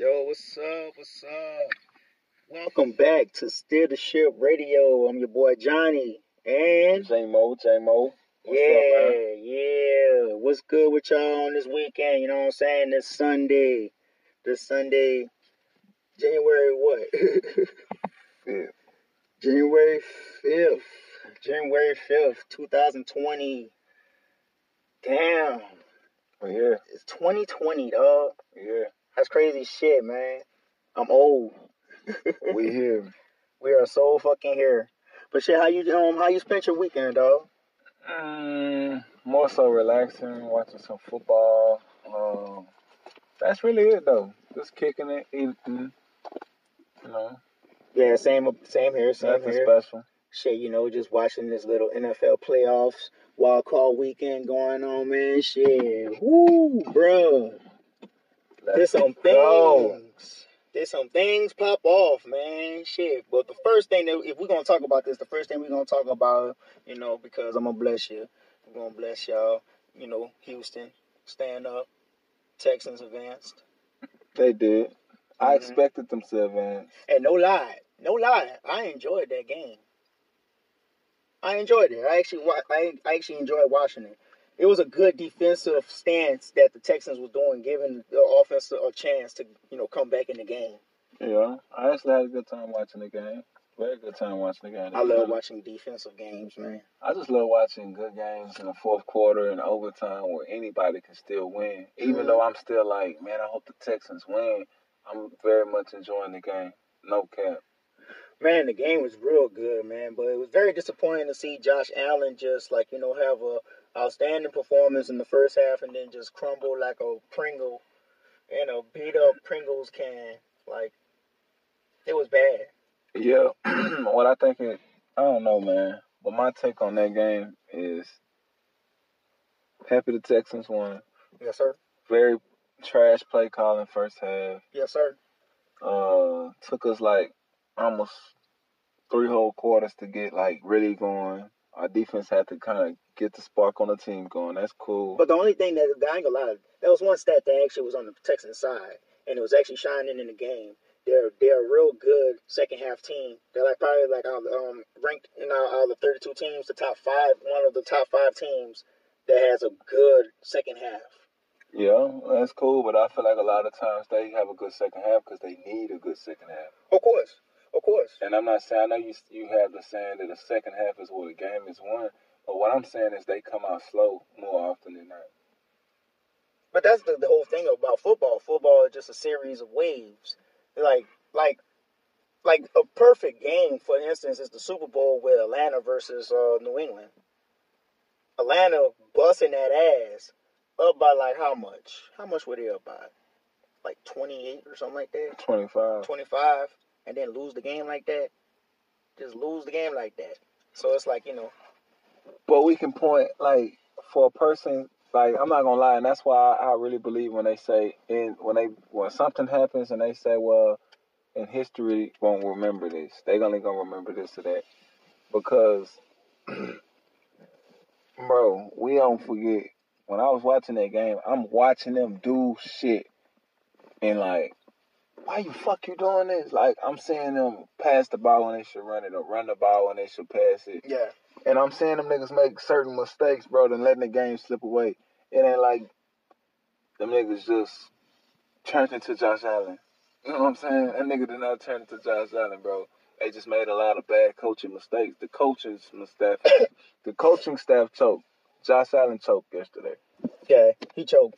Yo, what's up? What's up? Welcome back to Steer the Ship Radio. I'm your boy Johnny. And J Mo, J Mo. What's yeah, up, man? yeah. What's good with y'all on this weekend? You know what I'm saying? This Sunday. This Sunday, January what? Yeah. January 5th. January 5th, 2020. Damn. We here. It's 2020, dog. We here. That's crazy shit, man. I'm old. We here. We are so fucking here. But shit, how you um how you spent your weekend, dog? Mm, more so relaxing, watching some football. Um, that's really it though. Just kicking it, eating. You know, Yeah, same same here, same nothing here. special. Shit, you know, just watching this little NFL playoffs wild card weekend going on, man. Shit, woo, bruh. There's some go. things. There's some things pop off, man. Shit. But the first thing that if we're gonna talk about this, the first thing we're gonna talk about, you know, because I'm gonna bless you. I'm gonna bless y'all. You know, Houston, stand up. Texans advanced. They did. I Mhm. expected them to advance. And no lie, no lie, I enjoyed that game. I enjoyed it. I actually, I, I actually enjoyed watching it. It was a good defensive stance that the Texans was doing, giving the offense a chance to, you know, come back in the game. Yeah, I actually had a good time watching the game. Very good time watching the game. I love watching defensive games, man. I just love watching good games in the fourth quarter and overtime where anybody can still win. Even Mhm. though I'm still like, man, I hope the Texans win. I'm very much enjoying the game. No cap. Man, the game was real good, man. But it was very disappointing to see Josh Allen just like you know have a outstanding performance in the first half and then just crumble like a Pringle, in a beat up Pringles can. Like it was bad. Yeah, what I think it, I don't know, man. But my take on that game is happy the Texans won. Yes, sir. Very trash play calling first half. Yes, sir. Uh, took us like almost three whole quarters to get like really going. Our defense had to kind of get the spark on the team going. That's cool. But the only thing that I ain't gonna lie, that was one stat that actually was on the Texans side, and it was actually shining in the game. They're they're a real good second half team. They're like probably like the, um ranked in all, of the 32 teams, the top five, one of the top five teams that has a good second half. Yeah, that's cool, but I feel like a lot of times they have a good second half because they need a good second half. Of course, of course. And I'm not saying I know you you have the saying that the second half is where the game is won, but what I'm saying is they come out slow more often than not. But that's the, the whole thing about football. Football is just a series of waves. Like like like a perfect game, for instance, is the Super Bowl with Atlanta versus uh, New England. Atlanta busting that ass up by like how much? How much were they up by? Like twenty eight or something like that. 25. Twenty five, and then lose the game like that. Just lose the game like that. So it's like you know, But we can point like for a person like I'm not gonna lie, and that's why I really believe when they say in when they when something happens and they say, well, in history won't remember this. They're only gonna remember this or that because, bro, we don't forget. When I was watching that game, I'm watching them do shit, and like, why you fuck you doing this? Like, I'm seeing them pass the ball when they should run it, or run the ball when they should pass it. yeah. And I'm seeing them niggas make certain mistakes, bro, than letting the game slip away. It ain't like them niggas just turned into Josh Allen. You know what I'm saying? That nigga did not turn into Josh Allen, bro. They just made a lot of bad coaching mistakes. The coaching staff, the coaching staff choked. Josh Allen choked yesterday. Yeah, he choked.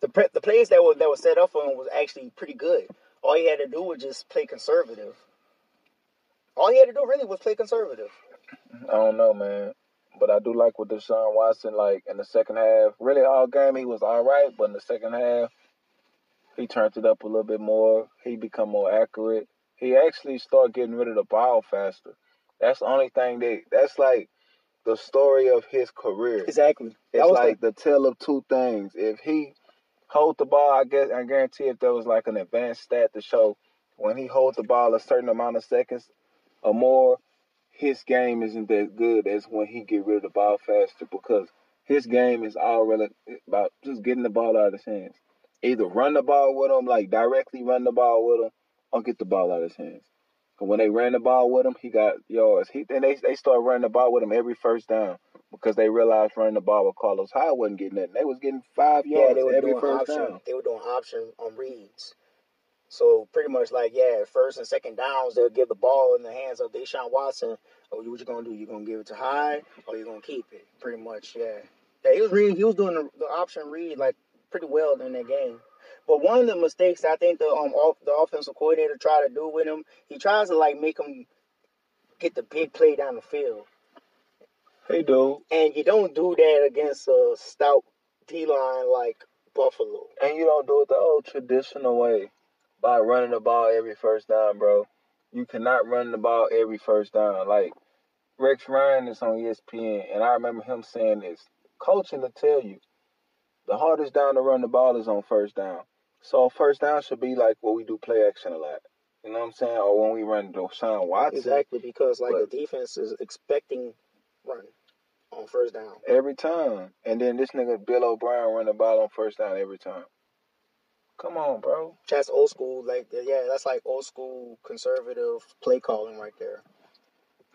The pre- the plays that were that were set up for him was actually pretty good. All he had to do was just play conservative. All he had to do really was play conservative. I don't know, man. But I do like what Deshaun Watson like in the second half. Really, all game he was all right, but in the second half, he turned it up a little bit more. He become more accurate. He actually started getting rid of the ball faster. That's the only thing that that's like the story of his career. Exactly. It's like the tale of two things. If he hold the ball, I guess I guarantee if there was like an advanced stat to show when he holds the ball a certain amount of seconds or more, his game isn't that good as when he get rid of the ball faster because his game is all really about just getting the ball out of his hands. Either run the ball with him, like directly run the ball with him, or get the ball out of his hands. And when they ran the ball with him, he got yards. He then they they started running the ball with him every first down because they realized running the ball with Carlos Hyde wasn't getting nothing. They was getting five Yeah, yards they were every doing first option. down. They were doing option on reads. So pretty much like yeah, first and second downs they'll give the ball in the hands of Deshaun Watson. Oh, you what you gonna do? You gonna give it to Hyde or you gonna keep it? Pretty much, yeah. Yeah, he was reading. He was doing the, the option read like pretty well in that game. But one of the mistakes I think the um off, the offensive coordinator tried to do with him, he tries to like make him get the big play down the field, Hey, dude. and you don't do that against a stout D line like Buffalo. And you don't do it the old traditional way by running the ball every first down, bro. You cannot run the ball every first down. Like Rex Ryan is on ESPN, and I remember him saying this. Coaching to tell you, the hardest down to run the ball is on first down. So first down should be like what we do play action a lot. You know what I'm saying? Or when we run Deshaun Watson Exactly because like But- the defense is expecting first down. every time, and then this nigga Bill O'Brien run the ball on first down every time. Come on, bro. That's old school. Like yeah, that's like old school conservative play calling right there.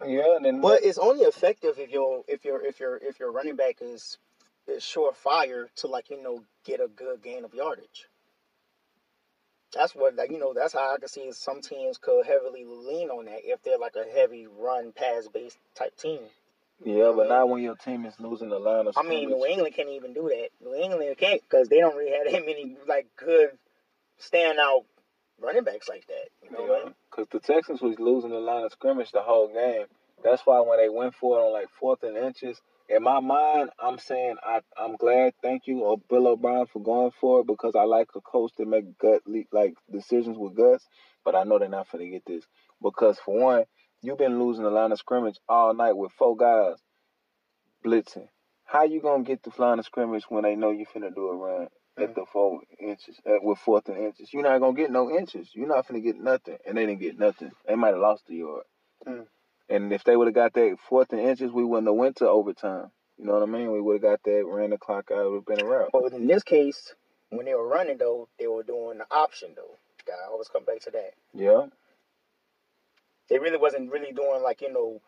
Yeah, and then But it's only effective if your if your if your if your running back is is surefire to like you know get a good gain of yardage. That's what like you know that's how I can see some teams could heavily lean on that if they're like a heavy run pass based type team. Yeah, but not when your team is losing the line of I mean, New. England can't even do that. New England can't because they don't really have that many like good standout running backs like that. You know what I Yeah, mean? because the Texans was losing the line of scrimmage the whole game. That's why when they went for it on like fourth and inches, in my mind, I'm saying I I'm glad, thank you, or Bill O'Brien for going for it because I like a coach that make gut like decisions with guts. But I know they're not gonna get this because for one, you've been losing the line of scrimmage all night with four guys blitzing. How you gonna get the line of scrimmage when they know you finna do a run at the four inches at, with fourth and inches? You're not gonna get no inches. You're not finna get nothing, and they didn't get nothing. They might have lost the yard. Mm. And if they would have got that fourth and inches, we wouldn't have went to overtime. You know what I mean? We would have got that, ran the clock out, it would have been a wrap. But in this case, when they were running though, they were doing the option though. Gotta always come back to that. Yeah. They really wasn't really doing like you know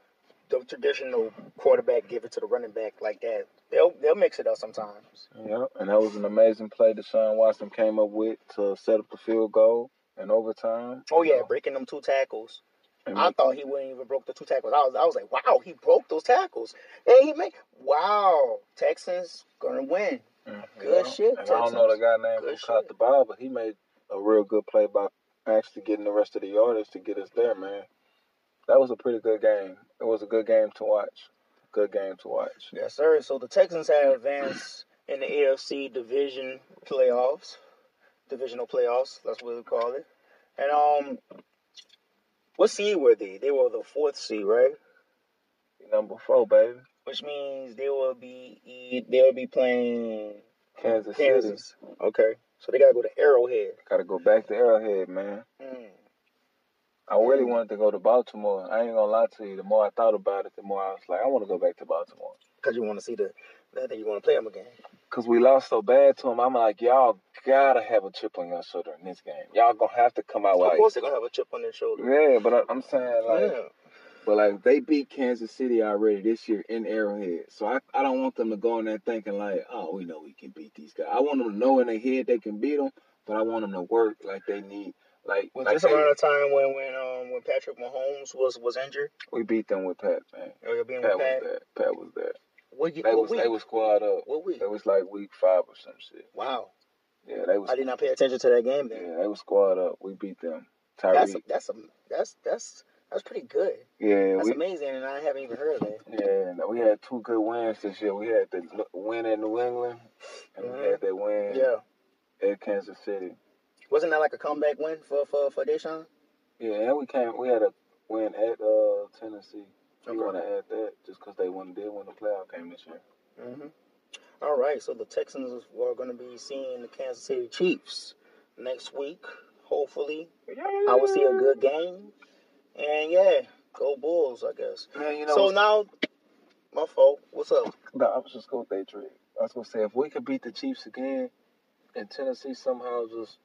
the traditional quarterback give it to the running back like that. They'll they'll mix it up sometimes. Yeah. And that was an amazing play Deshaun Watson came up with to set up the field goal in overtime. Oh yeah, breaking them two tackles. And I thought he wouldn't even broke the two tackles. I was I was like, wow, he broke those tackles. And he made wow, Texans gonna win. Mhm. Good shit, And I don't know the guy named Good who caught the ball, but he made a real good play by actually getting the rest of the yardage to get us there, man. That was a pretty good game. It was a good game to watch. Good game to watch. Yes, sir. So the Texans have advanced in the AFC division playoffs. Divisional playoffs, that's what we call it. And um what seed were they? They were the fourth seed, right? Number four, baby. Which means they will be they will be playing Kansas City. Kansas. Okay. So they gotta go to Arrowhead. Gotta go back to Arrowhead, man. Mm. I really wanted to go to Baltimore. I ain't gonna lie to you. The more I thought about it, the more I was like, I want to go back to Baltimore. Because you want to see the, that think you want to play them again. Cause we lost so bad to them. I'm like, y'all gotta have a chip on your shoulder in this game. Y'all gonna have to come out Of like, course, they're gonna have a chip on their shoulder. yeah. But I, I'm saying like, yeah. but like they beat Kansas City already this year in Arrowhead. So I, I don't want them to go in there thinking like, oh, we know we can beat these guys. I want them to know in their head they can beat them, but I want them to work like they need. Like, Was like this they- around the time when when um when Patrick Mahomes was was injured? we beat them with Pat, man. Being Pat with was Pat? there. Pat was there. What, ye- They what was week? they was squad up. what week? It was like week five or some shit. Wow, Yeah, they was. I did not pay attention to that game then. Yeah, they was squad up. We beat them. That's a, that's a, that's that's that's pretty good. Yeah, That's we. amazing, and I haven't even heard of that. Yeah, we had two good wins this year. We had the win in New England, and we had that win Yeah, at Kansas City. Wasn't that like a comeback win for for for Deshaun? Yeah, and we came. We had a win at uh Tennessee. Okay. want to add that just because they won, did win the playoff game this year. hmm All right, so the Texans are going to be seeing the Kansas City Chiefs next week. Hopefully, I will see a good game, and yeah, go Bulls, I guess. Man, you know. So now, my fault. What's up? no, I was just gonna day trade. I was gonna say if we could beat the Chiefs again, and Tennessee somehow just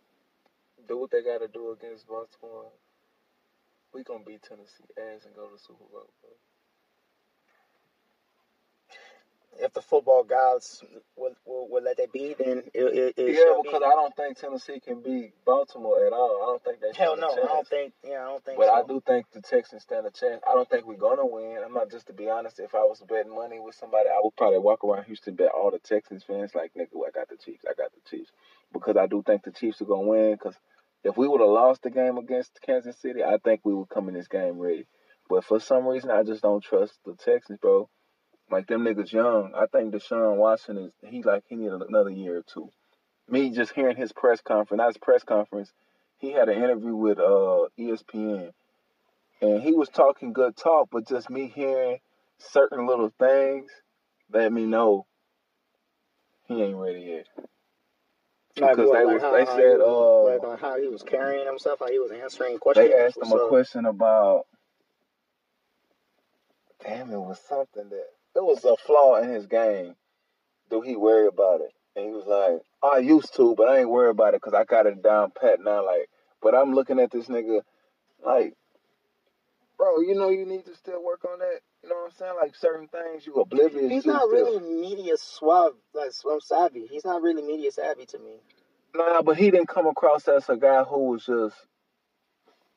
do what they got to do against Baltimore, we gonna beat Tennessee ass and go to the Super Bowl. Bro. If the football gods will, will, will let that be, then it, it, it Yeah, because be. I don't think Tennessee can beat Baltimore at all. I don't think they Hell no, I don't think. Yeah, I don't think. But so. I do think the Texans stand a chance. I don't think we're gonna win. I'm not just to be honest. If I was betting money with somebody, I would probably walk around Houston bet all the Texans fans like nigga, I got the Chiefs. I got the Chiefs because I do think the Chiefs are gonna win. Because if we would have lost the game against Kansas City, I think we would come in this game ready. But for some reason, I just don't trust the Texans, bro. Like them niggas young. I think Deshaun Watson is he like he need another year or two. Me just hearing his press conference, not his press conference, he had an interview with uh ESPN and he was talking good talk, but just me hearing certain little things let me know he ain't ready yet. Like because what, they like how, they how said, was, uh, like, how he was carrying himself, how he was answering questions. They asked him a question about damn it was something that it was a flaw in his game. Do he worry about it? And he was like, I used to, but I ain't worried about it because I got it down pat now. Like, but I'm looking at this nigga like, bro, you know you need to still work on that. You know what I'm saying? Like certain things you oblivious He's not still. really media suave, like swim savvy. He's not really media savvy to me. Nah, but he didn't come across as a guy who was just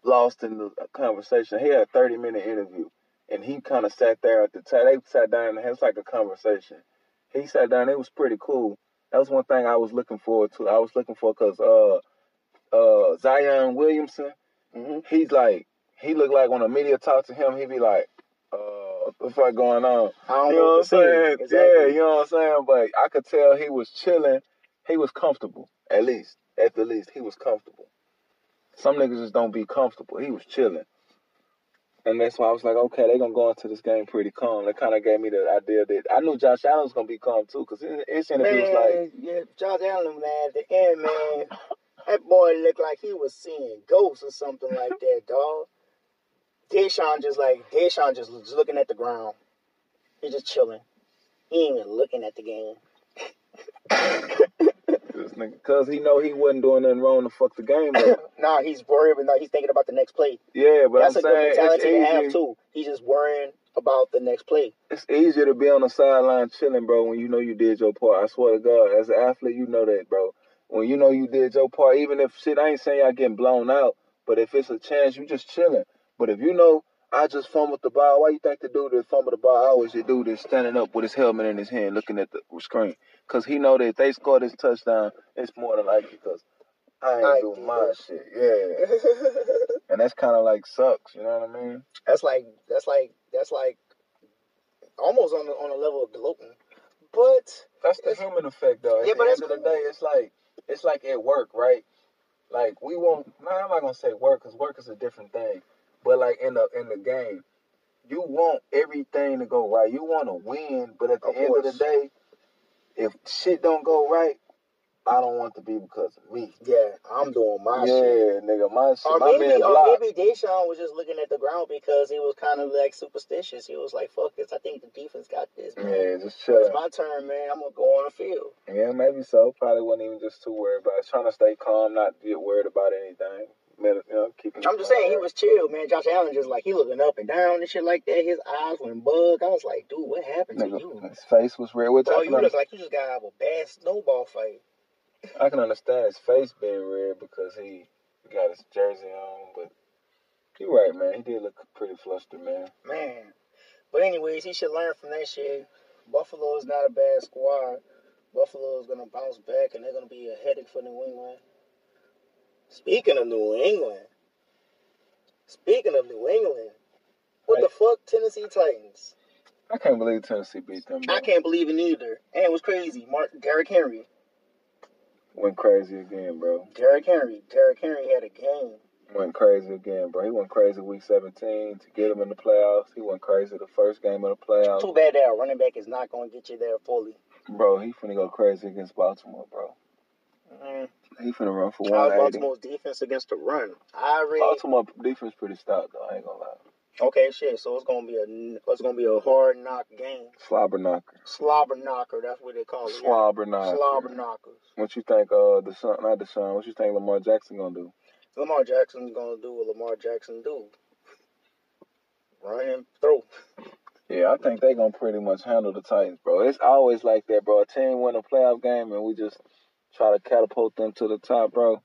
lost in the conversation. He had a 30 minute interview, and he kind of sat there at the time. They sat down, and it was like a conversation. He sat down. It was pretty cool. That was one thing I was looking forward to. I was looking for because uh, uh, Zion Williamson, hmm he's like, he looked like when the media talked to him, he'd be like, uh, what the fuck going on? I don't You know know what I'm what to say. saying? Exactly. Yeah, you know what I'm saying? But I could tell he was chilling. He was comfortable, at least. At the least, he was comfortable. Some niggas just don't be comfortable. He was chilling. And that's why I was like, okay, they going to go into this game pretty calm. That kind of gave me the idea that I knew Josh Allen was going to be calm too, because his interview was like, yeah, Josh Allen, man, at the end, man, that boy looked like he was seeing ghosts or something like that, dog. Deshaun just like Deshaun just, just looking at the ground. He's just chilling. He ain't even looking at the game. because he know he wasn't doing nothing wrong to fuck the game up. nah, he's worried, but no, he's thinking about the next play. Yeah, but That's I'm a good saying mentality to have too. He's just worrying about the next play. It's easier to be on the sideline chilling, bro, when you know you did your part. I swear to God, as an athlete, you know that, bro. When you know you did your part, even if shit, I ain't saying y'all getting blown out, but if it's a chance, you just chilling. But if you know I just fumbled the ball, why you think the dude that fumbled the ball I always the dude that's standing up with his helmet in his hand, looking at the screen? Cause he know that if they score this touchdown, it's more than likely. Cause I ain't I doing my that. shit, yeah. And that's kind of like sucks, you know what I mean? that's like that's like that's like almost on the on a level of gloating. But That's the human effect, though. At Yeah, the end it's of the day, it's like it's like at work, right? Like we won't. Nah, I'm not gonna say work, cause work is a different thing. But like in the in the game, you want everything to go right. You want to win, but at the Of end of the day, if shit don't go right, I don't want it to be because of me. yeah, I'm doing my shit. yeah, shit. nigga, my shit, Or my maybe, man or blocked. maybe Deshaun was just looking at the ground because he was kind of like superstitious. He was like, "Fuck this! I think the defense got this, man. Yeah, just chill. it's my turn, man. I'm gonna go on the field." Yeah, maybe so. Probably wasn't even just too worried about it. Trying to stay calm, not get worried about anything. You know, keeping I'm just saying he was chill, man. Josh Allen just like he looking up and down and shit like that. His eyes went bug. I was like, dude, what happened to you? His face was red. Which Bro, I you look like you just got out of a bad snowball fight. I can understand his face being red because he got his jersey on. But you're right, man. He did look pretty flustered, man. Man. But anyways, he should learn from that shit. Buffalo is not a bad squad. Buffalo is gonna bounce back and they're gonna be a headache for New England. Speaking of New England, speaking of New England, what the fuck, Tennessee Titans? I can't believe Tennessee beat them. Bro. I can't believe it either. And it was crazy. Mark Derrick Henry. Went crazy again, bro. Derrick Henry. Derrick Henry had a game. Went crazy again, bro. He went crazy week 17 to get him in the playoffs. He went crazy the first game of the playoffs. Too bad that running back is not gonna get you there fully. Bro, he finna go crazy against Baltimore, bro. Mm. He finna run for 180. Baltimore's defense against the run? I really Baltimore defense pretty stout, though. I ain't gonna lie. Okay, shit. So it's gonna be a it's gonna be a hard knock game. Slobber knocker. Slobber knocker. That's what they call it. Slobber knocker. Slobber knockers. What you think? Uh, the son, not the son. What you think Lamar Jackson gonna do? Lamar Jackson's gonna do what Lamar Jackson do. Run and throw. Yeah, I think they gonna pretty much handle the Titans, bro. It's always like that, bro. A team win a playoff game and we just try to catapult them to the top, bro.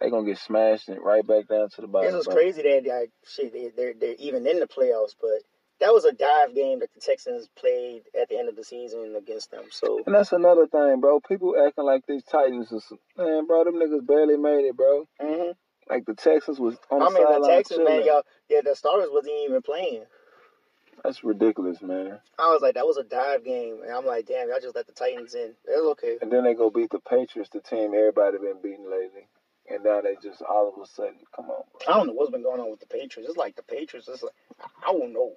They gonna get smashed and right back down to the bottom. This is bro. crazy that like shit they they're they're even in the playoffs, but that was a dive game that the Texans played at the end of the season against them. So And that's another thing, bro. People acting like these Titans is man, bro. Them niggas barely made it, bro. hmm Like the Texans was on the I mean the Texans, man, y'all yeah, the starters wasn't even playing. That's ridiculous, man. I was like, that was a dive game, and I'm like, damn, y'all just let the Titans in. It was okay. And then they go beat the Patriots, the team everybody been beating lately. And now they just all of a sudden, come on, bro. I don't know what's been going on with the Patriots. It's like the Patriots. It's like I don't know.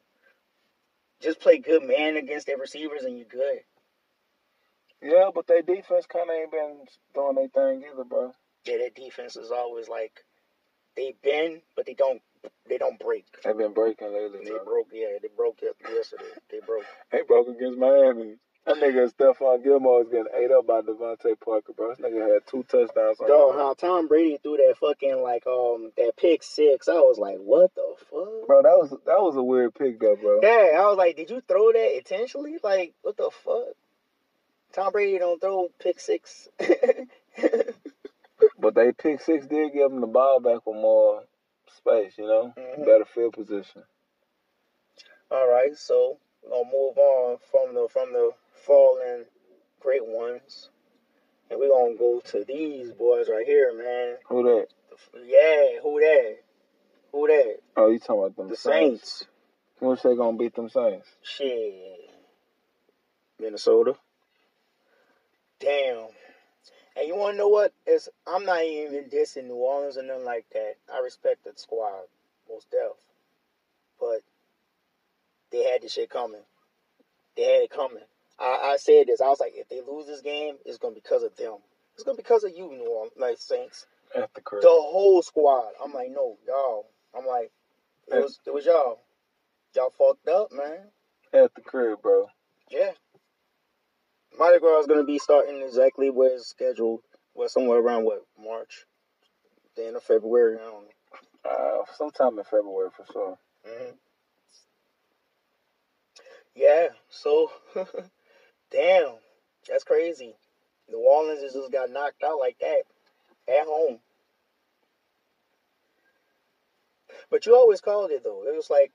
Just play good man against their receivers, and you're good. Yeah, but their defense kind of ain't been doing their thing either, bro. Yeah, their defense is always like they've been, but they don't. They don't break. They've been breaking lately, They bro. broke. Yeah, they broke yesterday. They broke. They broke against Miami. That nigga Stephon Gilmore was getting ate up by DeVante Parker, bro. This nigga had two touchdowns on Dog, how Tom Brady threw that fucking like um that pick six. I was like, what the fuck? Bro, that was that was a weird pick though, bro. Yeah, I was like, did you throw that intentionally? Like, what the fuck? Tom Brady don't throw pick six. But they pick six did give him the ball back with more space, you know, Mhm. better field position. All right, so we're gonna move on from the from the fallen great ones, and we're gonna go to these boys right here, man. Who that? Yeah, who that? Who that? Oh, you talking about them The Saints. Which they gonna beat them Saints? Shit. Minnesota. Damn. And you wanna know what? It's I'm not even dissing New Orleans or nothing like that. I respect the squad, most def. But they had this shit coming. They had it coming. I, I said this. I was like, if they lose this game, it's gonna be because of them. It's gonna be because of you, New Orleans, like Saints. At the crib. The whole squad. I'm like, no, y'all. I'm like, it was it was y'all. Y'all fucked up, man. At the crib, bro. Yeah. Mardi Gras is going to be starting exactly where it's scheduled. Well, somewhere around what March, the end of February. I don't know. Uh, sometime in February for sure. hmm Yeah. So, damn, that's crazy. New Orleans just got knocked out like that at home. But you always called it though. It was like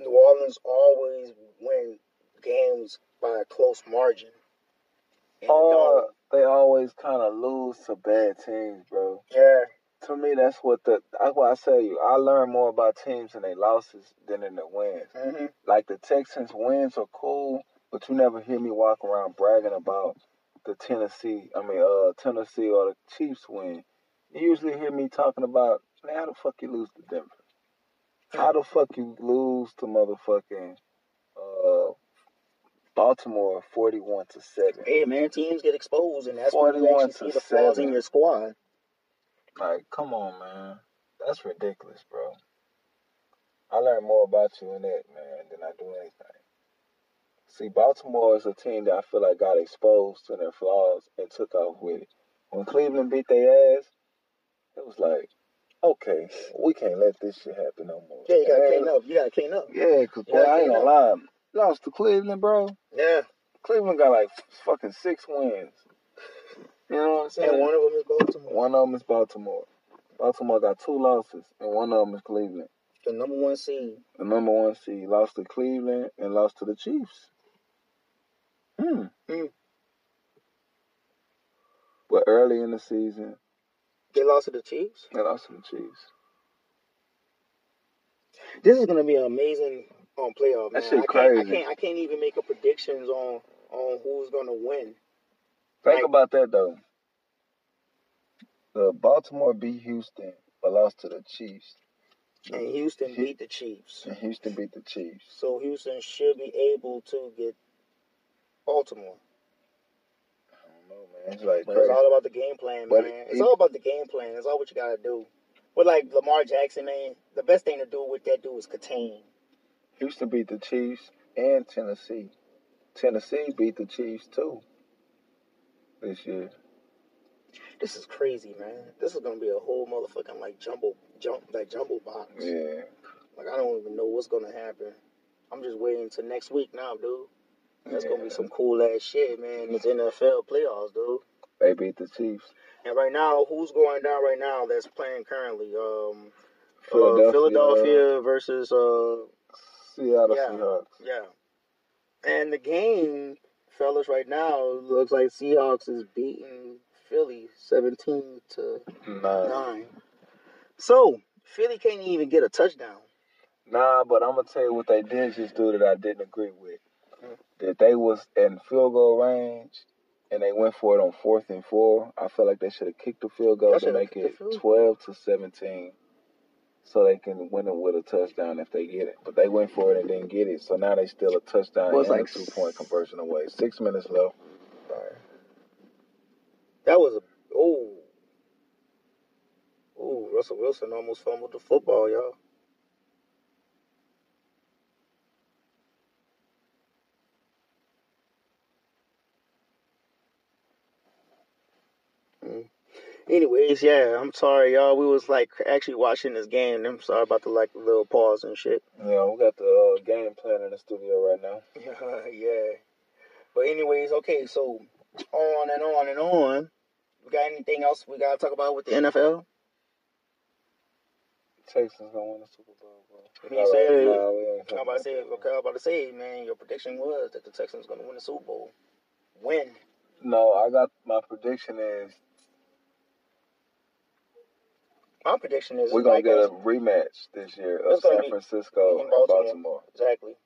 New Orleans always win games by a close margin. And it Or don't. they always kind of lose to bad teams, bro. Yeah. To me, that's what the. That's why I tell you, I learn more about teams and their losses than in their wins. hmm Like the Texans wins are cool, but you never hear me walk around bragging about the Tennessee. I mean, uh, Tennessee or the Chiefs win. You usually hear me talking about, man, how the fuck you lose to Denver? How the fuck you lose to motherfucking Baltimore forty-one to seven? Hey man, teams get exposed, and that's when you 41 actually to see the flaws in your squad. Like, come on, man. That's ridiculous, bro. I learned more about you in that, man, than I do anything. See, Baltimore is a team that I feel like got exposed to their flaws and took off with it. When Cleveland beat their ass, it was like, okay, we can't let this shit happen no more. Yeah, you gotta And- clean up. You gotta clean up. Yeah, because, boy, I ain't gonna lie. Lost to Cleveland, bro. Yeah, Cleveland got like fucking six wins. You know what I'm saying? and one of them is Baltimore, One of them is Baltimore. Baltimore got two losses, and one of them is Cleveland. the number one seed. The number one seed lost to Cleveland and lost to the Chiefs. Hmm. Hmm. But early in the season, They lost to the Chiefs. they lost to the Chiefs. This is gonna be an amazing um playoff, man. That shit I can't, I crazy. can't, I can't even make a predictions on on who's gonna win. Think Like- about that though. The Baltimore beat Houston, but lost to the Chiefs. And Houston beat the Chiefs, And Houston beat the Chiefs. so Houston should be able to get Baltimore. I don't know, man. It's like But it's all about the game plan, But man. it- it's all about the game plan. It's all what you gotta do. But like Lamar Jackson, man, the best thing to do with that dude is contain. Houston beat the Chiefs and Tennessee. Tennessee beat the Chiefs too this year. This is crazy, man. This is gonna be a whole motherfucking like jumble jump like jumble box. Yeah. Like I don't even know what's gonna happen. I'm just waiting till next week now, dude. That's gonna be some cool ass shit, man. It's NFL playoffs, dude. They beat the Chiefs. And right now, who's going down right now that's playing currently? Um, Philadelphia, uh, Philadelphia versus uh, Seattle Yeah. Seahawks. yeah. And the game, fellas, right now looks like Seahawks is beating Philly 17 to nine. So Philly can't even get a touchdown. Nah, but I'm gonna tell you what they did just do that I didn't agree with. Mm. That they was in field goal range and they went for it on fourth and four. I feel like they should have kicked the field goal to make it twelve to seventeen. So they can win it with a touchdown if they get it. But they went for it and didn't get it. So now they still a touchdown Well, and like a two point conversion away. Six minutes left. That was a oh oh Russell Wilson almost fumbled the football, y'all. Anyways, yeah, I'm sorry, y'all. We was like actually watching this game. I'm sorry about the like little pause and shit. Yeah, we got the uh, game plan in the studio right now. yeah. yeah. But anyways, okay, so on and on and on. We got anything else we gotta talk about with the NFL? Texans gonna win the Super Bowl, bro. He said- Nah, we ain't I'm about to say, okay, I'm about to say, man, your prediction was that the Texans gonna win the Super Bowl. When? No, I got my prediction is My prediction is we're gonna get a Vikings- rematch this year of San be Francisco and Baltimore. Baltimore. exactly.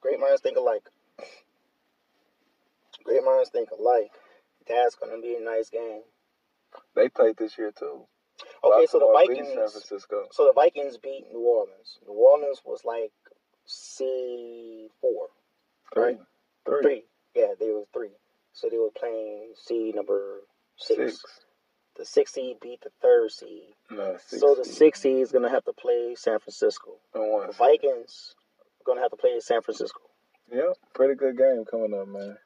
Great minds think alike. Great minds think alike. That's gonna be a nice game. They played this year too. Okay, so the Baltimore beat San Vikings. Francisco. So the Vikings beat New Orleans. New Orleans was like C four. Three. Right. Three. Three. Yeah, they were three. So they were playing C number six. Six. The six seed beat the third seed. No, so the six seed is gonna have to play San Francisco. The Vikings are gonna have to play San Francisco. Yep, pretty good game coming up, man.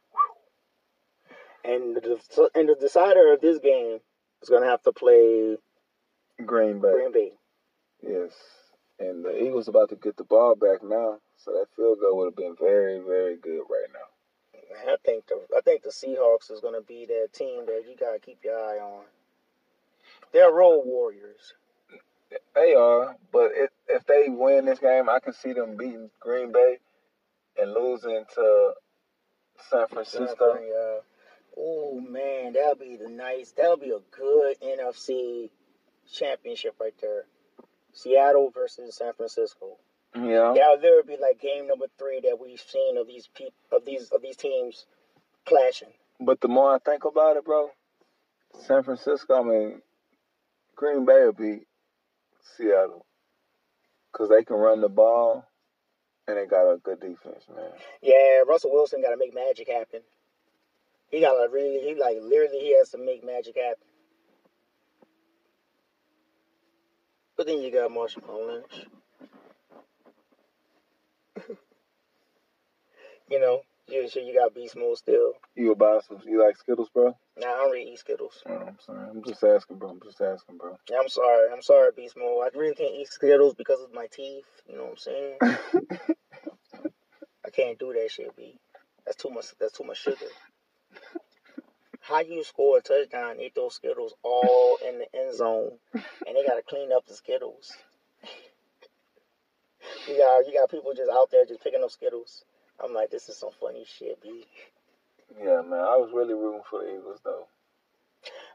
And the and the decider of this game is gonna have to play Green Bay. Green Bay. Yes. And the Eagles about to get the ball back now, so that field goal would have been very, very good right now. I think the I think the Seahawks is gonna be that team that you gotta keep your eye on. They're road warriors. They are, but it, if they win this game, I can see them beating Green Bay and losing to San Francisco. Yeah. Oh man, that'll be the nice. That'll be a good NFC championship right there. Seattle versus San Francisco. Yeah. That'll there be like game number three that we've seen of these peop of these of these teams clashing. But the more I think about it, bro, San Francisco, I mean, Green Bay will beat Seattle because they can run the ball and they got a good defense, man. Yeah, Russell Wilson got to make magic happen. He got to really, he like literally, he has to make magic happen. But then you got Marshawn Lynch. you know, you sure you got Beast Mode still. You buy some? You like Skittles, bro? Nah, I don't really eat Skittles. Oh, I'm sorry. I'm just asking, bro. I'm just asking, bro. Yeah, I'm sorry. I'm sorry, Beast Mode. I really can't eat Skittles because of my teeth. You know what I'm saying? I can't do that shit, B. That's too much. That's too much sugar. How you score a touchdown, and eat those Skittles all in the end zone, and they gotta clean up the Skittles. you got you got people just out there just picking up Skittles. I'm like, this is some funny shit, B. yeah, man. I was really rooting for the Eagles, though.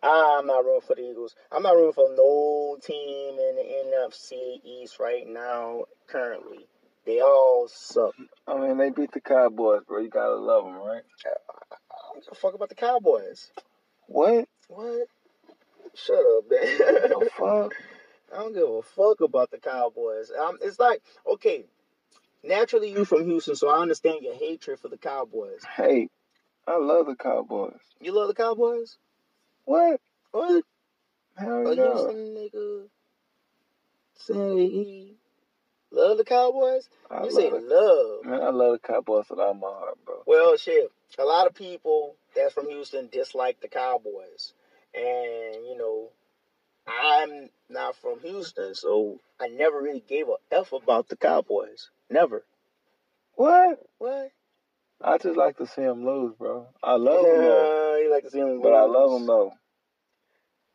I'm not rooting for the Eagles. I'm not rooting for no team in the NFC East right now. Currently, they all suck. I mean, they beat the Cowboys, bro. You gotta love them, right? I don't give a fuck about the Cowboys. What? What? Shut up, man. The fuck? I don't give a fuck about the Cowboys. Um, it's like, okay, naturally you're from Houston, so I understand your hatred for the Cowboys. Hey, I love the Cowboys. You love the Cowboys? What? What? Hell A yeah. Houston nigga? saying he love the Cowboys? I you say love love. Man, I love the Cowboys with all my heart, bro. Well, shit. A lot of people that's from Houston dislike the Cowboys, and you know, I'm not from Houston, so I never really gave a f about the Cowboys. Never. What? What? I just like to see him lose, bro. I love him though, Yeah, you like to see them, but I love him though.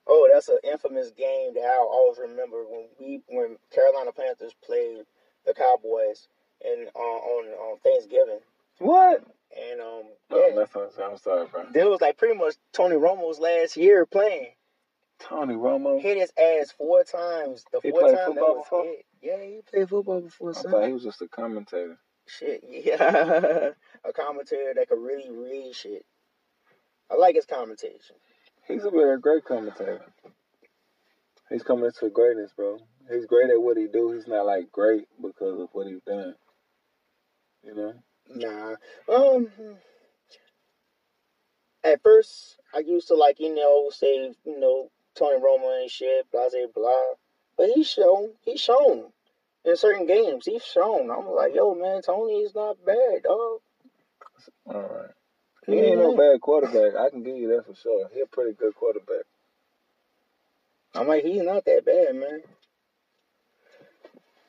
Oh, that's an infamous game that I'll always remember when we when Carolina Panthers played the Cowboys and uh, on on Thanksgiving, What? and um No, yeah, that's what I'm sorry, bro. there was like pretty much Tony Romo's last year playing. Tony Romo. hit his ass four times. The He four played time that football was before? hit. Yeah, he played football before. I Son. thought he was just a commentator. Shit, yeah, a commentator that could really read shit. I like his commentation. He's a very great commentator. He's coming into greatness, bro. He's great at what he do. He's not like great because of what he's done. You know? Nah, um, at first I used to like you know say you know Tony Romo and shit, blah blah blah, but he's shown he's shown in certain games he's shown. I'm like, yo man, Tony is not bad, dog. All right. He ain't no bad quarterback. I can give you that for sure. He a pretty good quarterback. I'm like, he's not that bad, man.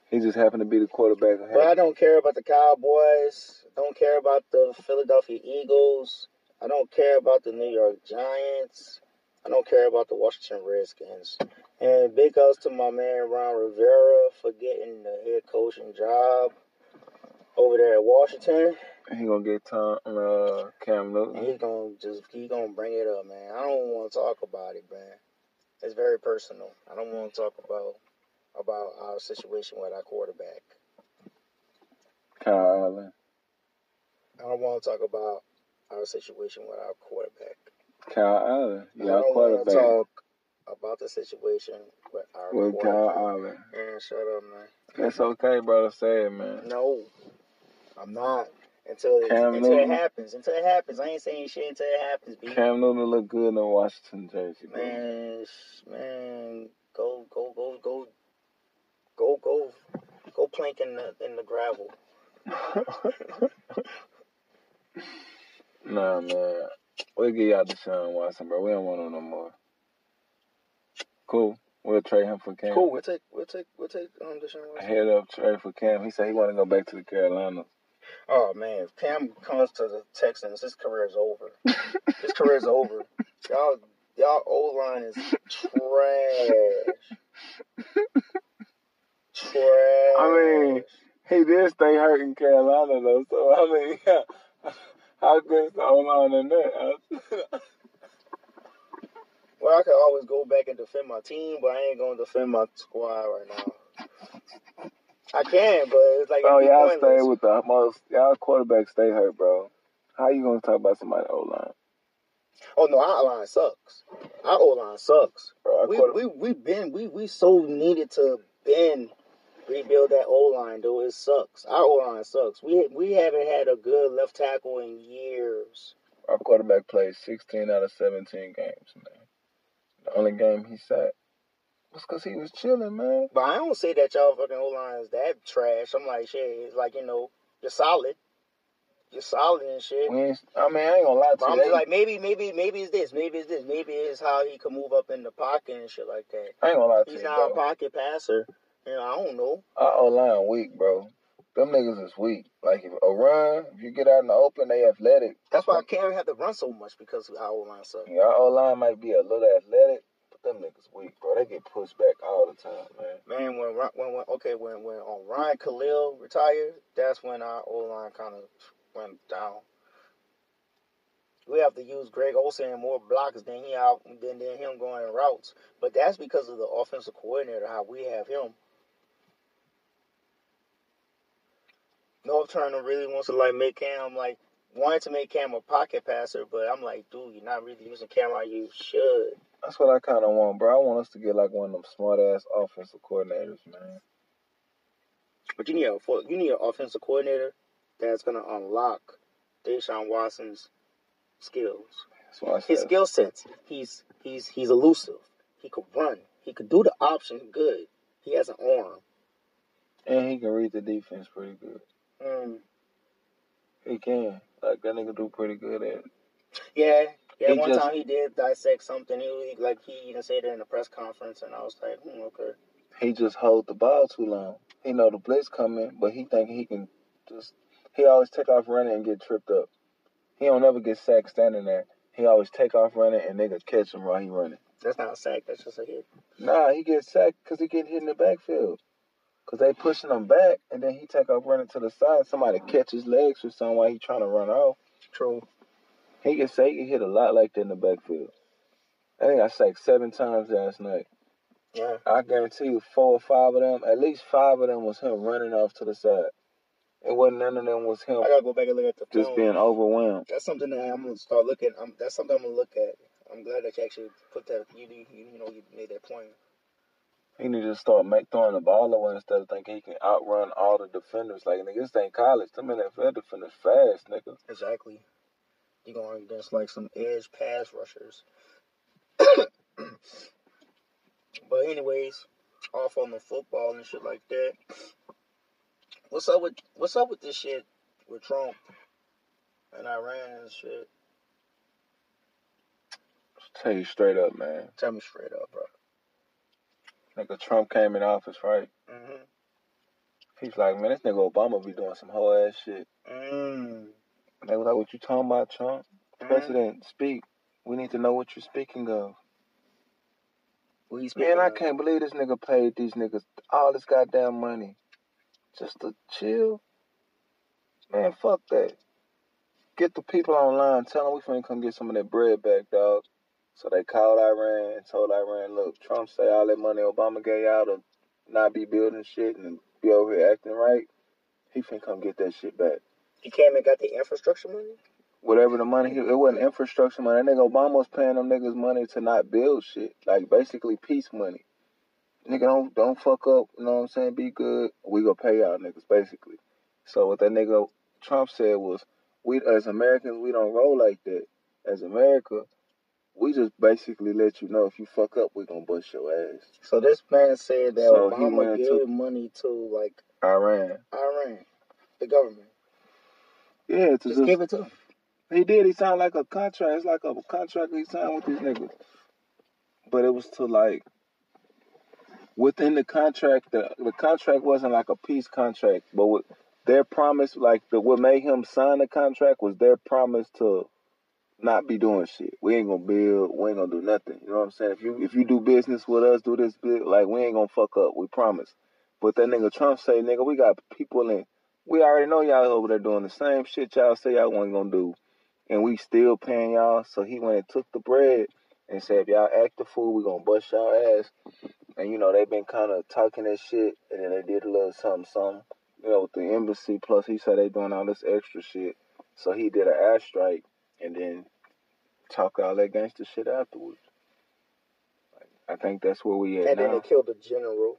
He just happened to be the quarterback. But I don't care about the Cowboys. Don't care about the Philadelphia Eagles. I don't care about the New York Giants. I don't care about the Washington Redskins. And big ups to my man Ron Rivera for getting the head coaching job over there at Washington. He gonna get Tom uh, Cam And Newton. he's gonna just he gonna bring it up, man. I don't want to talk about it, man. It's very personal. I don't want to talk about about our situation with our quarterback. Kyle Allen. I don't want to talk about our situation with our quarterback. Kyle Allen. I Y'all don't want to quarterback. talk about the situation with our With Kyle. Allen. Man, shut up, man. That's okay, brother. Say it, man. No, I'm not. Until it, Cam until it happens. Until it happens. I ain't saying shit until it happens, B. Cam Newton look good in a Washington jersey, bro. Man, man, go, go, go, go, go, go, go plank in the in the gravel. nah, man. We'll get y'all Deshaun Watson, bro. We don't want him no more. Cool. We'll trade him for Cam. Cool. We'll take, we'll take, we'll take um Deshaun Watson. Head up trade for Cam. He said he want to go back to the Carolinas. Oh man, if Cam comes to the Texans, his career is over. his career is over. Y'all, y'all O line is trash. Trash. I mean, He did stay hurt in Carolina though, so I mean, how good is the O line in that? well, I could always go back and defend my team, but I ain't gonna defend my squad right now. I can, but it's like it'd y'all stay with the most. Y'all quarterbacks stay hurt, bro. How you gonna talk about somebody O line, Oh no, our line sucks. Our O line sucks. bro? We quarter- we we been we we so needed to been rebuild that O line, though. It sucks. Our O line sucks. We we haven't had a good left tackle in years. Our quarterback played 16 out of 17 games, man. The only game he sat was because he was chilling, man. But I don't say that y'all fucking O line is that trash. I'm like shit. It's like you know you're solid. You're solid and shit. We ain't, I mean, I ain't gonna lie to But you. I'm like maybe maybe maybe it's this. Maybe it's this. Maybe it's how he can move up in the pocket and shit like that. I ain't gonna lie to you. He's not a pocket passer. You know, I don't know. Our O line weak, bro. Them niggas is weak. Like if a run, if you get out in the open, they athletic. That's why I can't have to run so much because our O line sucks. Our O line might be a little athletic, but them niggas weak, bro. They get pushed back all the time, man. Man, when when, when okay when when um, Ryan Kalil retired, that's when our O line kind of went down. We have to use Greg Olsen and more blockers than he out than, than him going in routes, but that's because of the offensive coordinator how we have him. Norv Turner really wants to like make Cam like wanted to make Cam a pocket passer, but I'm like, dude, you're not really using Cam how you should. That's what I kind of want, bro. I want us to get like one of them smart ass offensive coordinators, man. But you need a you need an offensive coordinator that's gonna unlock Deshaun Watson's skills. That's why I His skill sets. He's he's he's elusive. He could run. He could do the option good. He has an arm. And he can read the defense pretty good. Mm. He can. Like that nigga do pretty good at it. Yeah, yeah. He one just- time he did dissect something. He, he like he even said it in a press conference, and I was like, hmm, okay. He just hold the ball too long. He know the blitz coming, but he think he can just. He always take off running and get tripped up. He don't ever get sacked standing there. He always take off running and niggas catch him while he running. That's not a sack. That's just a hit. Nah, he gets sacked because he get hit in the backfield. Cause they pushing him back, and then he take off running to the side. Somebody catch his legs or something while he trying to run off. True. He can say he can hit a lot like that in the backfield. I think I sacked seven times last night. Yeah. I guarantee you, four or five of them, at least five of them was him running off to the side. It wasn't none of them was him I gotta go back and look at the film. just being overwhelmed. That's something that I'm gonna start looking. I'm, that's something I'm gonna look at. I'm glad that you actually put that. You you, you know you made that point. He need to start make throwing the ball away instead of thinking he can outrun all the defenders. Like nigga, this ain't college. Them NFL defenders fast, nigga. Exactly. You going against like some edge pass rushers. but anyways, off on the football and shit like that. What's up with what's up with this shit with Trump and Iran and shit? Tell you straight up, man. Tell me straight up, bro. Nigga, Trump came in office, right? Mm-hmm. He's like, man, this nigga Obama be doing some whole ass shit. Mm. They was like, what you talking about, Trump? President, speak. We need to know what you're speaking of. He's Man, I can't believe this nigga paid these niggas all this goddamn money just to chill. Man, fuck that. Get the people online. Tell them we finna come get some of that bread back, dog. So they called Iran and told Iran, look, Trump say all that money Obama gave y'all to not be building shit and be over here acting right. He finna come get that shit back. He came and got the infrastructure money. Whatever the money, it wasn't infrastructure money. That nigga Obama was paying them niggas money to not build shit. Like basically peace money. Nigga, don't don't fuck up. You know what I'm saying? Be good. We gonna pay y'all niggas basically. So what that nigga Trump said was, we as Americans we don't roll like that. As America, we just basically let you know if you fuck up, we're gonna bust your ass. So this man said that So Obama gave to- money to like Iran. Iran, the government. Yeah, to Just just, give it to him. he did. He signed like a contract. It's like a contract he signed with these niggas. But it was to like within the contract. The the contract wasn't like a peace contract, but with their promise, like the what made him sign the contract was their promise to not be doing shit. We ain't gonna build. We ain't gonna do nothing. You know what I'm saying? If you if you do business with us, do this bit like we ain't gonna fuck up. We promise. But that nigga Trump say, nigga, we got people in. We already know y'all over there doing the same shit y'all say y'all wasn't gonna do, and we still paying y'all. So he went and took the bread and said, if y'all act the fool, we gonna bust y'all ass. And you know they been kind of talking that shit, and then they did a little something, something. You know, with the embassy. Plus, he said they doing all this extra shit. So he did an airstrike, and then talk all that gangster shit afterwards. Like, I think that's where we at And then they killed the general.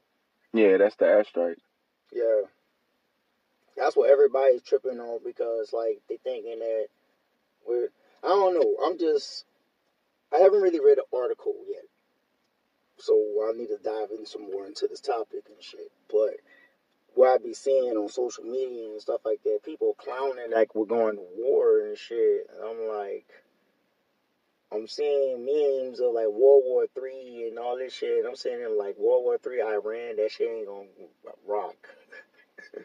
Yeah, that's the airstrike. Yeah. That's what everybody's tripping on because like they thinking that we're I don't know. I'm just I haven't really read an article yet. So I need to dive in some more into this topic and shit. But what I be seeing on social media and stuff like that, people clowning like we're going to war and shit. And I'm like I'm seeing memes of like World War Three and all this shit. I'm saying like World War Three, Iran, that shit ain't gonna rock.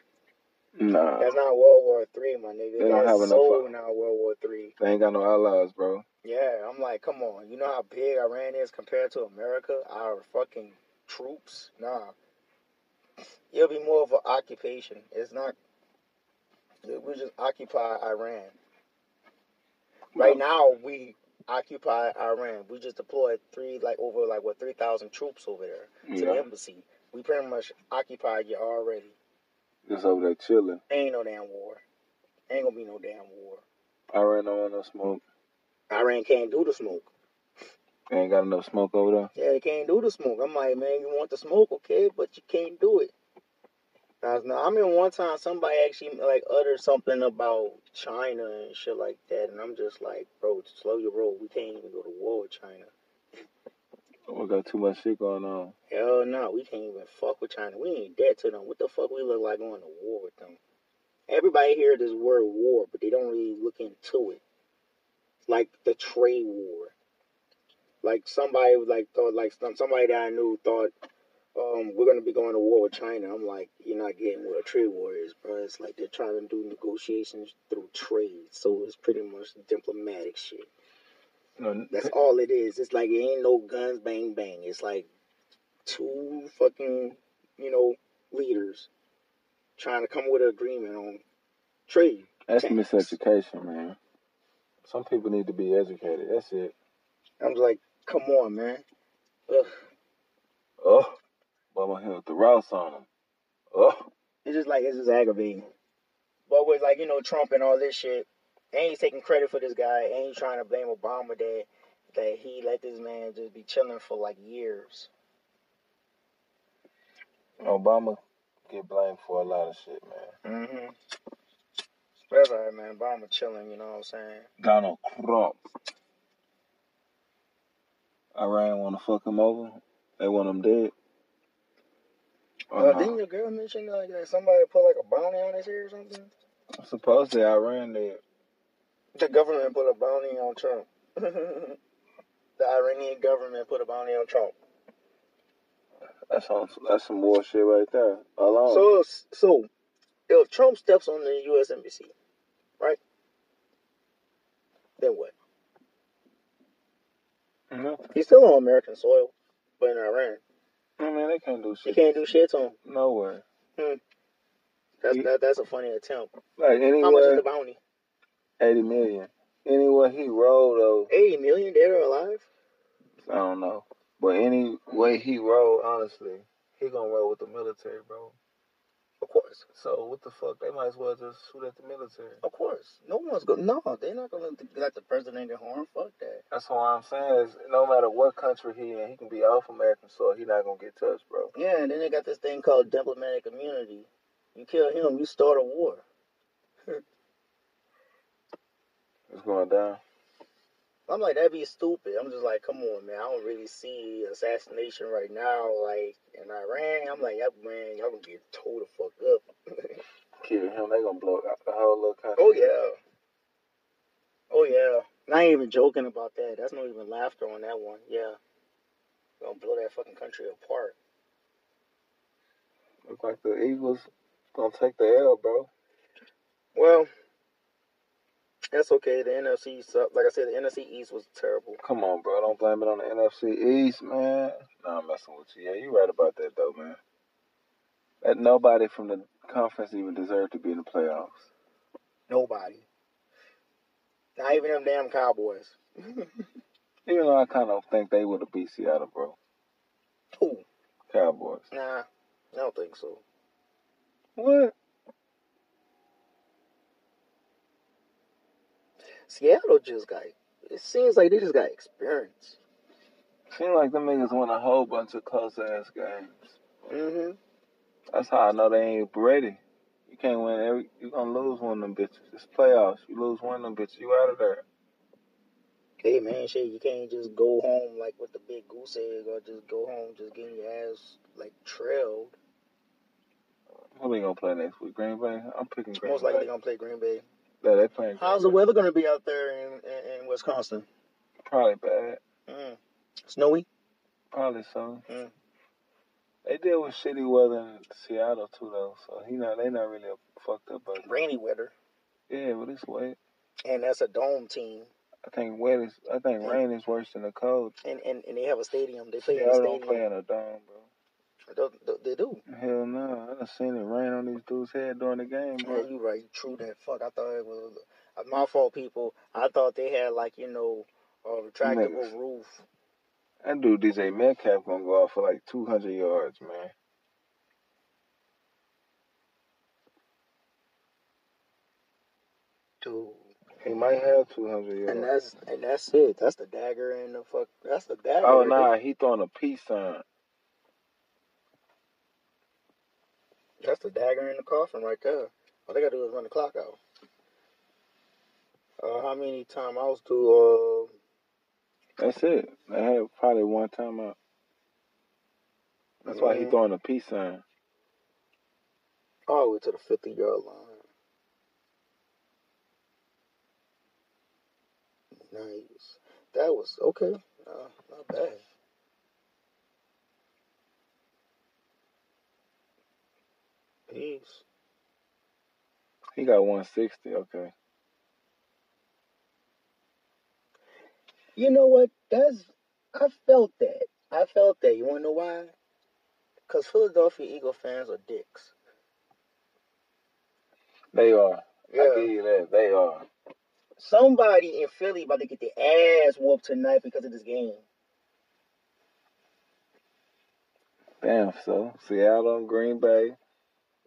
Nah, That's not World War Three, my nigga. They don't That's have enough so of- now World War Three. they ain't got no allies, bro. Yeah, I'm like, come on. You know how big Iran is compared to America? Our fucking troops? Nah. It'll be more of an occupation. It's not. We just occupy Iran. Right now, we occupy Iran. We just deployed three, like over like what three thousand troops over there to the embassy. We pretty much occupied you already. just over there chilling. Ain't no damn war. Ain't gonna be no damn war. Iran don't want no smoke. Iran can't do the smoke. They ain't got enough smoke over there. Yeah, they can't do the smoke. I'm like, man, you want the smoke, okay, but you can't do it. Now, now, I mean, one time somebody actually like uttered something about China and shit like that, and I'm just like, bro, slow your roll. We can't even go to war with China. We got too much shit going on. Hell no, we can't even fuck with China. We ain't dead to them. What the fuck we look like going to war with them? Everybody hear this word war, but they don't really look into it. Like the trade war. Like somebody like thought like some somebody that I knew thought um, we're gonna be going to war with China. I'm like, you're not getting what a trade war is, bro. It's like they're trying to do negotiations through trade, so it's pretty much diplomatic shit. No, That's all it is. It's like it ain't no guns, bang bang. It's like two fucking, you know, leaders trying to come with an agreement on trade. that's Thanks. miseducation, man. Some people need to be educated. That's it. I'm like, come on, man. Ugh. Oh, Bubba hit with the Rouse on him. Oh, It's just like it's just aggravating. But with like you know Trump and all this shit, and he's taking credit for this guy, and he's trying to blame Obama that that he let this man just be chilling for like years. Obama get blamed for a lot of shit, man. Mm-hmm. That's all right, man. Obama chilling, you know what I'm saying? Donald Trump. Iran want to fuck him over. They want him dead. Or Uh, no? didn't your girl mention like that somebody put like a bounty on his head or something? Supposedly Iran dead. The government put a bounty on Trump. the Iranian government put a bounty on Trump. That's some that's some more shit right there. Alone. So, so if Trump steps on the U.S. embassy, right? Then what? Mhm. He's still on American soil, but in Iran, I mean, they can't do shit. shit. can't do shit to him. Nowhere. That's He- that, that's a funny attempt. Like How much is the bounty? eighty million. Anywhere he rolled, though, Eighty million dead or alive? I don't know. But any way he rolled, honestly, he gonna roll with the military, bro. Of course, So what the fuck? They might as well just shoot at the military. of course. No one's go. No, they're not gonna let the president get harmed. Fuck that. That's what I'm saying. Is no matter what country he in, he can be off American soil. He not gonna get touched, bro. Yeah, and then they got this thing called diplomatic immunity. You kill him, you start a war. It's going down. I'm like, that'd be stupid. I'm just like, come on, man. I don't really see assassination right now, like in Iran. I'm like, yeah, man, y'all gonna get told the fuck up. Kill him. They gonna blow up the whole little country. oh yeah. Oh yeah. And I ain't even joking about that. That's not even laughter on that one. Yeah. Gonna blow that fucking country apart. Look like the Eagles gonna take the L, bro. Well, that's okay. The NFC, suck. like I said, the NFC East was terrible. Come on, bro. Don't blame it on the NFC East, man. Nah, I'm messing with you. Yeah, you're right about that though, man. That nobody from the conference even deserved to be in the playoffs. Nobody. Not even them damn Cowboys. Even though I kind of think they would have beat Seattle, bro. Who? Cowboys. Nah, I don't think so. What? Seattle just got. It seems like they just got experience. Seems like them niggas won a whole bunch of close ass games. Mm-hmm. That's how I know they ain't ready. You can't win every. You gonna lose one of them bitches. It's playoffs. You lose one of them bitches, you out of there. Hey man, shit, you can't just go home like with the big goose egg, or just go home just getting your ass like trailed. Who we gonna play next week? Green Bay. I'm picking Green Bay. Most likely Bay. gonna play Green Bay. Yeah, they playing. How's the weather gonna be out there in in, in Wisconsin? Probably bad. Mm. Snowy. Probably so. Mm. They deal with shitty weather in Seattle too, though. So he not. They not really fucked up, but rainy weather, yeah, but it's wet. and that's a dome team, I think wet is. I think rain is worse than the cold. and and, and they have a stadium. They play in a Seattle don't play stadium. in a dome, bro. They, do. Hell no. I done seen it rain on these dudes' head during the game, Yeah, bro. you right. You True that. Fuck. I thought it was uh, my fault, people. I thought they had like you know a retractable Niggas. roof. That dude DK Metcalf gonna go off for like 200 yards, man. Dude. He might have 200 yards. And that's and that's it. That's the dagger and the fuck. That's the dagger. Oh nah, he throwing a peace sign. That's the dagger in the coffin right there. All they gotta do is run the clock out. Uh, how many timeouts do uh That's it. They had probably one time out. That's why he Mhm. throwing a peace sign. All the way to the 50 yard line. Nice. That was okay. Uh, not bad. Peace. He got 160. Okay. You know what? That's I felt that. I felt that. You wanna know why? Because Philadelphia Eagle fans are dicks. They are. I Yeah. give you that. They are. Somebody in Philly about to get their ass whooped tonight because of this game. Damn. So Seattle and Green Bay.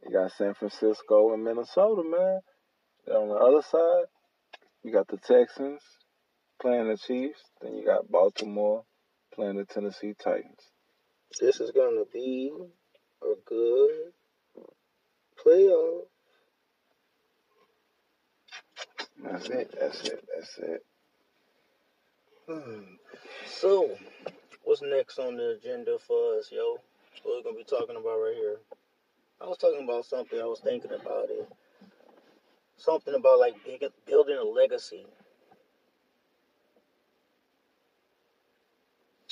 You got San Francisco and Minnesota, man. Then on the other side, you got the Texans playing the Chiefs. Then you got Baltimore playing the Tennessee Titans. This is gonna be a good playoff. That's it. That's it. That's it. Hmm. So, what's next on the agenda for us, yo? What we gonna be talking about right here? I was talking about something. I was thinking about it. Something about like big, building a legacy.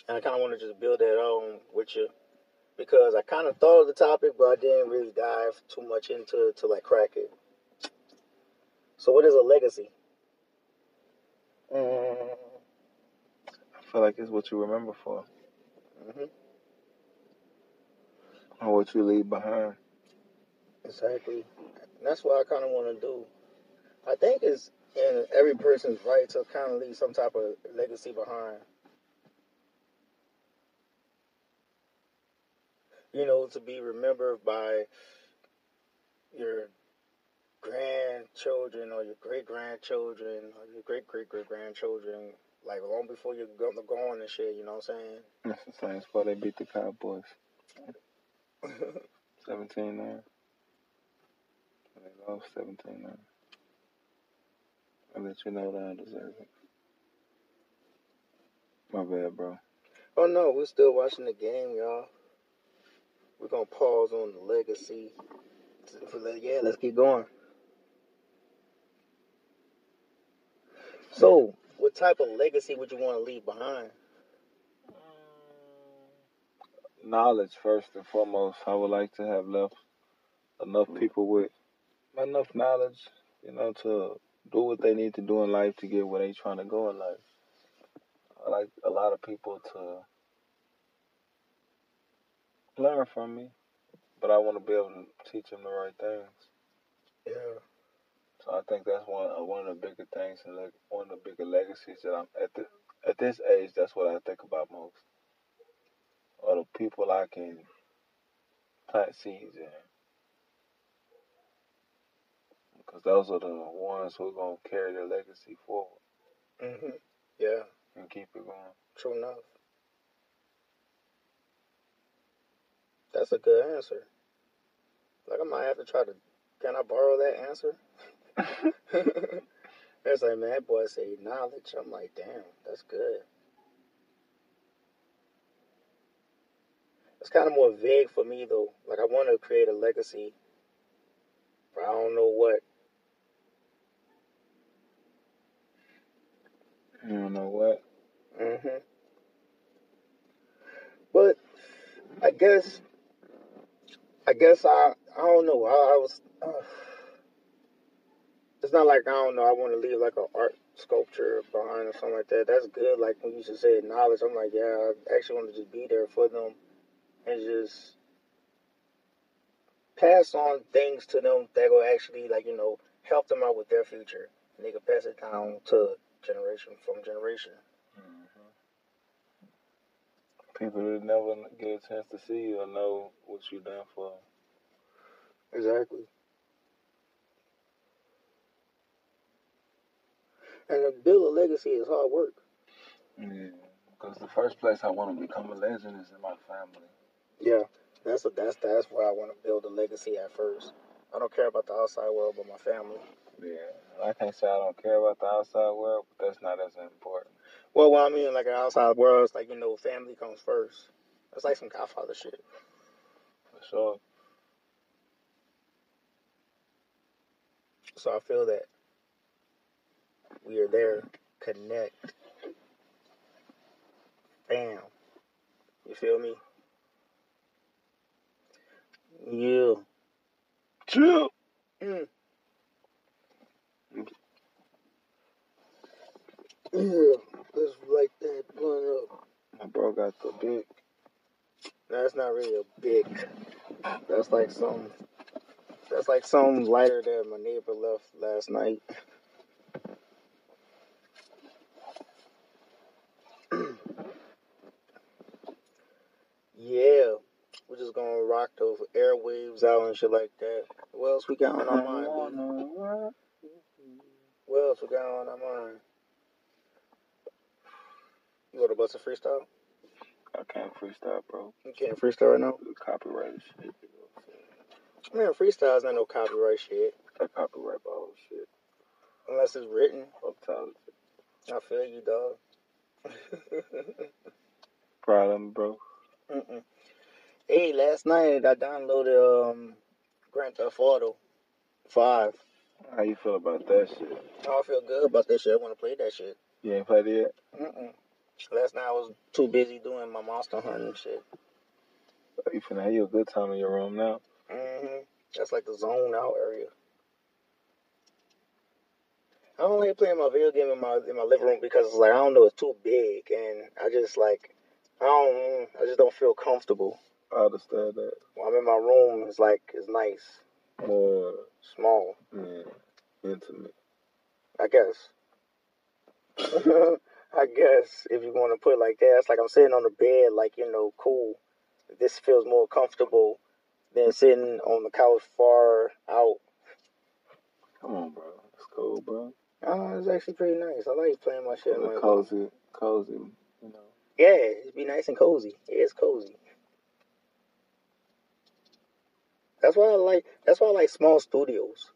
And I kind of want to just build that on with you because I kind of thought of the topic, but I didn't really dive too much into it to like crack it. So, what is a legacy? Mm, I feel like it's what you remember for hmm or what you leave behind. Exactly. That's what I kind of want to do. I think it's in every person's right to kind of leave some type of legacy behind. You know, to be remembered by your grandchildren or your great grandchildren or your great great great grandchildren, like long before you're go- gone and shit. You know what I'm saying? That's the same spot they beat the Cowboys. 17 9. Lost 17 9. I'll let you know that I deserve it. My bad, bro. Oh no, we're still watching the game, y'all. We're gonna pause on the legacy. Yeah, let's keep going. So, what type of legacy would you want to leave behind? Knowledge, first and foremost. I would like to have left enough hmm. people with enough knowledge, you know, to do what they need to do in life to get where they trying to go in life. I like a lot of people to learn from me, but I want to be able to teach them the right things. Yeah. So I think that's one uh, one of the bigger things and like one of the bigger legacies that I'm at the at this age. That's what I think about most. Or the people I can plant seeds in, because those are the ones who are gonna carry the legacy forward hmm Yeah. and keep it going. True enough. That's a good answer. Like I might have to try to. Can I borrow that answer? It's like, man, that boy say knowledge. I'm like, damn, that's good. It's kind of more vague for me though. Like I want to create a legacy, but I don't know what. You don't know what? hmm But I guess, I guess I, I don't know. I, I was. Uh, it's not like I don't know. I want to leave like an art sculpture behind or something like that. That's good. Like when you just say knowledge, I'm like, yeah, I actually want to just be there for them and just pass on things to them that will actually like you know help them out with their future. And they can pass it down to generation from generation. Mm-hmm. People that never get a chance to see you or know what you done for. Exactly. And to build a legacy is hard work. Yeah. Because the first place I want to become a legend is in my family. Yeah, that's a, that's that's where I want to build a legacy at first. I don't care about the outside world, but my family. Yeah. I can't say I don't care about the outside world, but that's not as important. Well, what I mean, like an outside world, it's like you know, family comes first. It's like some Godfather shit. For sure. So I feel that we are there, connect, bam. You feel me? Yeah. Chill. Mm. Yeah, let's light that blunt up. My bro got the big. That's not really a big. That's like some. That's like some lighter that my neighbor left last night. yeah, we're just gonna rock those airwaves out and shit like that. What else we got on our mind? What else we got on our mind? You want to bust a freestyle? I can't freestyle, bro. You can't freestyle right now. Copyright shit. Man, freestyle's not no copyright shit. Copyright bullshit. Unless it's written. I'm you. I feel you, dog. Problem, bro. Mm-mm. Hey, last night I downloaded um Grand Theft Auto 5. How you feel about that shit? I feel good about that shit. I want to play that shit. You ain't played it yet? Mm-mm. Last night I was too busy doing my monster hunting and shit. You finna have you a good time in your room now. hmm That's like the zone out area. I don't like playing my video game in my in my living room because it's like I don't know it's too big and I just like I don't I just don't feel comfortable. I understand that. When I'm in my room, it's like it's nice, More, small. yeah, intimate. I guess. I guess if you want to put it like that, it's like I'm sitting on the bed, like you know, cool. This feels more comfortable than sitting on the couch far out. Come on, bro. It's cool, bro. Oh, it's actually pretty nice. I like playing my shit. my- cozy, cozy, you know. Yeah, it'd be nice and cozy. Yeah, it's cozy. That's why I like. That's why I like small studios.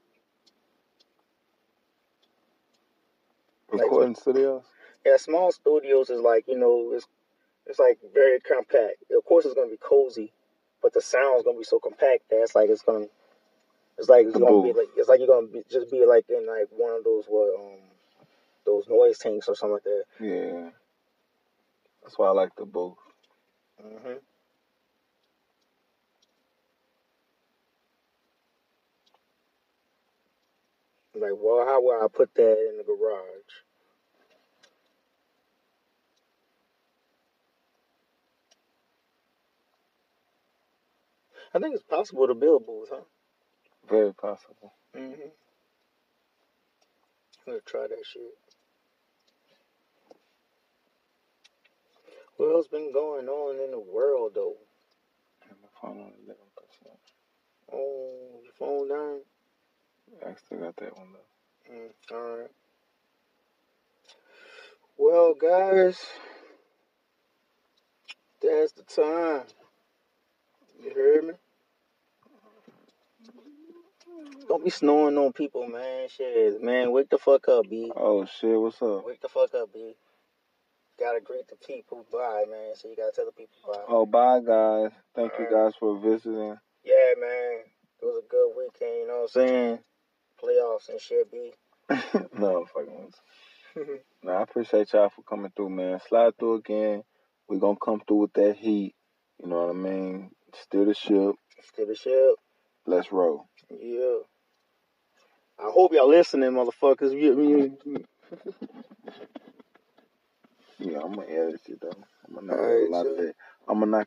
Like- Recording studios? Yeah, small studios is like you know it's it's like very compact. Of course, it's gonna be cozy, but the sound's gonna be so compact that it's like it's gonna it's like it's gonna be like it's like you're gonna be, just be like in like one of those what um those noise tanks or something like that. Yeah. That's why I like the booth. hmm Like, well, how would I put that in the garage? I think it's possible to build booths, huh? Very possible. Mm-hmm. I'm gonna try that shit. What else been going on in the world though? My phone on eleven percent. Oh, your phone down? I still got that one though. Mm, all right. Well, guys, that's the time. You heard me? Don't be snoring on people, man. Shit, man, wake the fuck up, B. Oh shit, what's up? Wake the fuck up, B. Gotta greet the people bye, man. So you gotta tell the people bye. Oh bye guys. Thank you guys for visiting. Yeah, man. It was a good weekend, you know what I'm saying? Playoffs and shit, B. no, fucking with No, I appreciate y'all for coming through, man. Slide through again. we gonna come through with that heat. You know what I mean? Steer the ship. Steer the ship. Let's roll. Yeah. I hope y'all listening, motherfuckers. You, you, Yeah, I'm gonna edit it though. I'm gonna knock Alright, a lot of that. I'm gonna knock